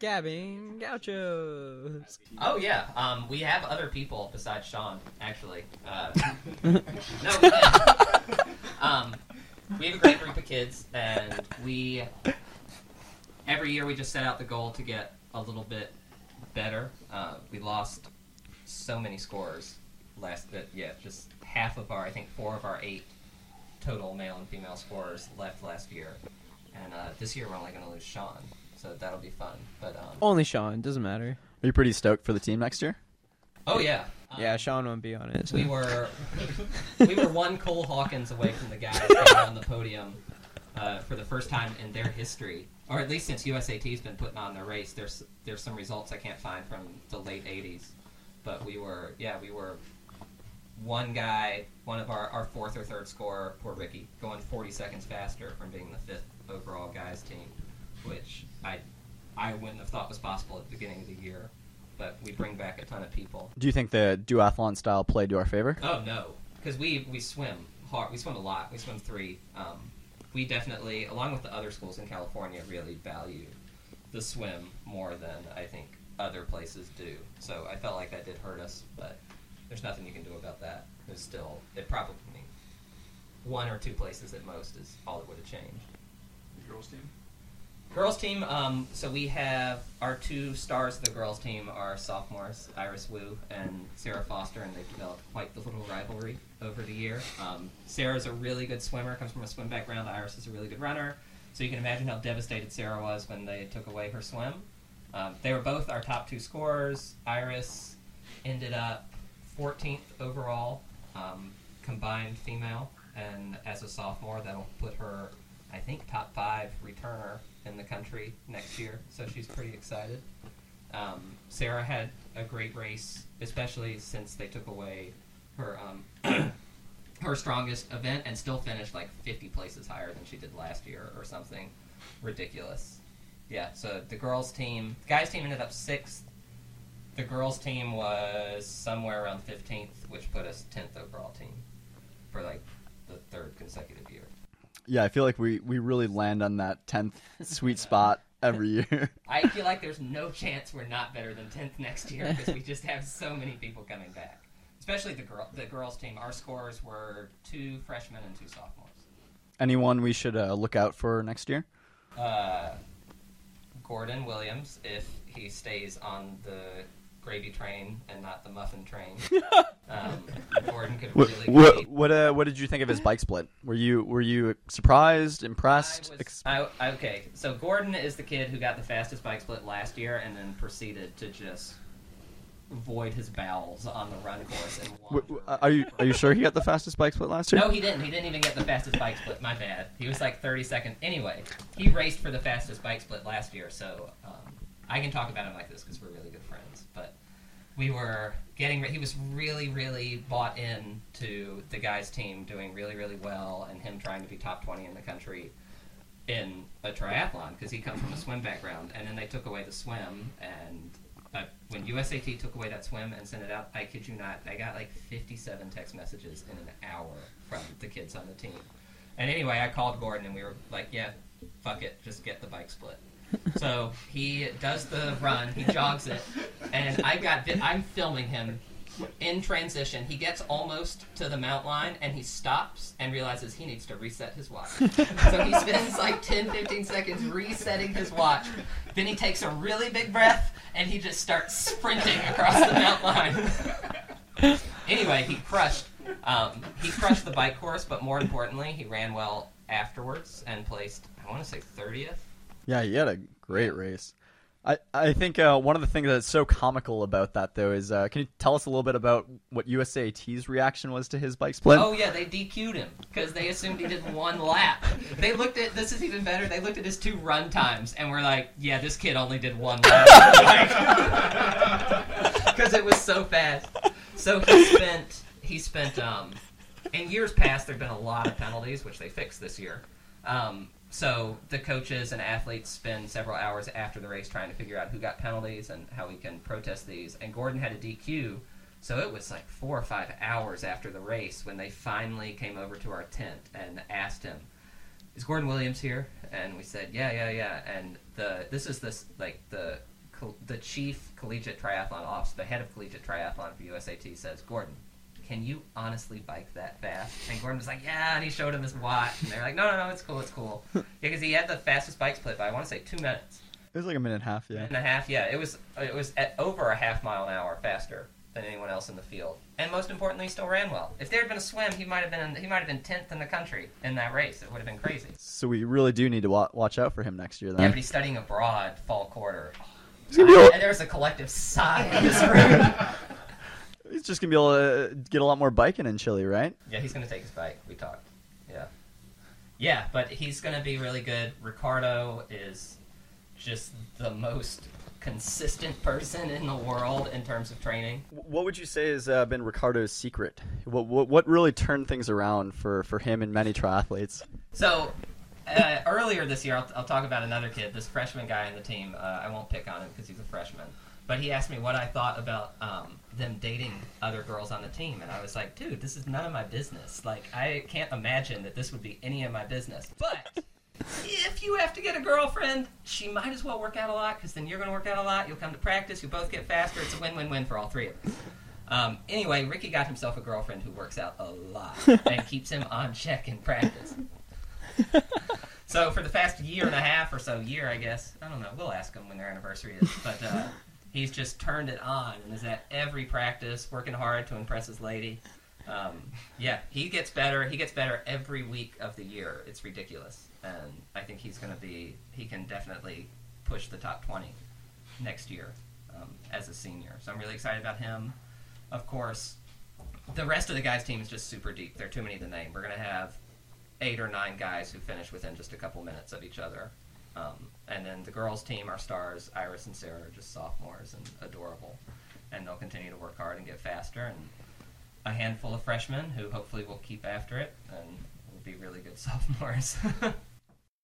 Gabbing Gauchos. Oh yeah, um, we have other people besides Sean. Actually, uh, no, we um, we have a great group of kids, and we every year we just set out the goal to get a little bit better. Uh, we lost so many scores last, but yeah, just half of our, I think four of our eight total male and female scores left last year, and uh, this year we're only going to lose Sean, so that'll be fun. But um, Only Sean. Doesn't matter. Are you pretty stoked for the team next year? oh yeah, Um, Yeah, Sean won't be on it. so- we were we were one Cole Hawkins away from the guys getting on the podium uh, for the first time in their history, or at least since USAT's been putting on their race. There's there's some results I can't find from the late '80s, but we were yeah we were one guy, one of our, our fourth or third scorer, poor Ricky, going 40 seconds faster from being the fifth overall guys team, which I I wouldn't have thought was possible at the beginning of the year. But we bring back a ton of people. Do you think the duathlon style played to our favor? Oh no, because we we swim hard. We swim a lot. We swim three. Um, we definitely, along with the other schools in California, really value the swim more than I think other places do. So I felt like that did hurt us, but there's nothing you can do about that. There's still it probably one or two places at most is all that would have changed. The girls team. Girls team, um, so we have our two stars of the girls team are sophomores, Iris Wu and Sarah Foster, and they've developed quite the little rivalry over the year. Um, Sarah's a really good swimmer, comes from a swim background. Iris is a really good runner. So you can imagine how devastated Sarah was when they took away her swim. Um, they were both our top two scorers. Iris ended up 14th overall, um, combined female, and as a sophomore, that'll put her, I think, top five returner in the country next year. So she's pretty excited. Um, Sarah had a great race, especially since they took away her um, her strongest event, and still finished like 50 places higher than she did last year, or something ridiculous. Yeah. So the girls team, the guys team ended up sixth. The girls team was somewhere around 15th, which put us 10th overall team for like the third consecutive year. Yeah, I feel like we, we really land on that tenth sweet spot every year. I feel like there's no chance we're not better than 10th next year because we just have so many people coming back. Especially the girl, the girls team. Our scores were two freshmen and two sophomores. Anyone we should uh, look out for next year? Uh, Gordon Williams, if he stays on the gravy train and not the muffin train, um, What really. what what, uh, what did you think of his bike split? Were you were you surprised, impressed? I was- I- okay, so Gordon is the kid who got the fastest bike split last year and then proceeded to just void his bowels on the run course and are you are you sure he got the fastest bike split last year? No, he didn't. He didn't even get the fastest bike split. My bad. He was like 30 seconds. Anyway, he raced for the fastest bike split last year, so um, I can talk about him like this because we're really good friends. We were getting. He was really, really bought in to the guys' team doing really, really well, and him trying to be top 20 in the country in a triathlon because he comes from a swim background. And then they took away the swim, and uh, when USAT took away that swim and sent it out, I kid you not, I got like 57 text messages in an hour from the kids on the team. And anyway, I called Gordon and we were like, yeah, fuck it, just get the bike split. so he does the run, he jogs it, and I got vi- I'm filming him in transition. He gets almost to the mount line and he stops and realizes he needs to reset his watch. so he spends like 10, 15 seconds resetting his watch. Then he takes a really big breath and he just starts sprinting across the mount line. anyway, he crushed. Um, he crushed the bike course, but more importantly, he ran well afterwards and placed, I want to say, 30th. Yeah, he had a great race. I, I think uh, one of the things that's so comical about that though is uh, can you tell us a little bit about what USAT's reaction was to his bike split? Oh yeah, they DQ'd him because they assumed he did one lap. They looked at this is even better. They looked at his two run times and were like, "Yeah, this kid only did one lap because it was so fast." So he spent he spent um, in years past there've been a lot of penalties which they fixed this year. Um, so the coaches and athletes spend several hours after the race trying to figure out who got penalties and how we can protest these. And Gordon had a DQ, so it was like four or five hours after the race when they finally came over to our tent and asked him, is Gordon Williams here? And we said, yeah, yeah, yeah. And the this is this like the the chief collegiate triathlon officer, the head of collegiate triathlon for USAT says, Gordon, can you honestly bike that fast? And Gordon was like, yeah, and he showed him his watch, and they're like, no, no, no, it's cool, it's cool, because he had the fastest bike split by I want to say two minutes, It was like a minute and a half. Yeah. minute and a half. Yeah, it was it was at over a half mile an hour faster than anyone else in the field, and most importantly, he still ran well. If there had been a swim, he might have been he might have been tenth in the country in that race. It would have been crazy. So we really do need to wa- watch out for him next year. Yeah, Then but he's studying abroad fall quarter. he's gonna be able, And there's a collective sigh in this room. He's just gonna be able to get a lot more biking in Chile, right? Yeah, he's gonna take his bike. We talked. Yeah, yeah, but he's gonna be really good. Ricardo is just the most consistent person in the world in terms of training. What would you say has uh, been Ricardo's secret? What, what what really turned things around for, for him and many triathletes? So uh, earlier this year, I'll, I'll talk about another kid, this freshman guy on the team. Uh, I won't pick on him because he's a freshman. But he asked me what I thought about um, them dating other girls on the team, and I was like, "Dude, this is none of my business. Like, I can't imagine that this would be any of my business." But if you have to get a girlfriend, she might as well work out a lot because then you're going to work out a lot. You'll come to practice. You'll both get faster. It's a win-win-win for all three of us. Um, anyway, Ricky got himself a girlfriend who works out a lot and keeps him on check in practice. So for the past year and a half or so, year I guess, I don't know. We'll ask them when their anniversary is. But uh, he's just turned it on and is at every practice, working hard to impress his lady. Um, yeah, he gets better. He gets better every week of the year. It's ridiculous, and I think he's going to be. He can definitely push the top twenty next year um, as a senior. So I'm really excited about him. Of course, the rest of the guys' team is just super deep. There are too many to name. We're going to have eight or nine guys who finish within just a couple minutes of each other. Um, then the girls' team, our stars, Iris and Sarah, are just sophomores and adorable. And they'll continue to work hard and get faster. And a handful of freshmen who hopefully will keep after it and will be really good sophomores.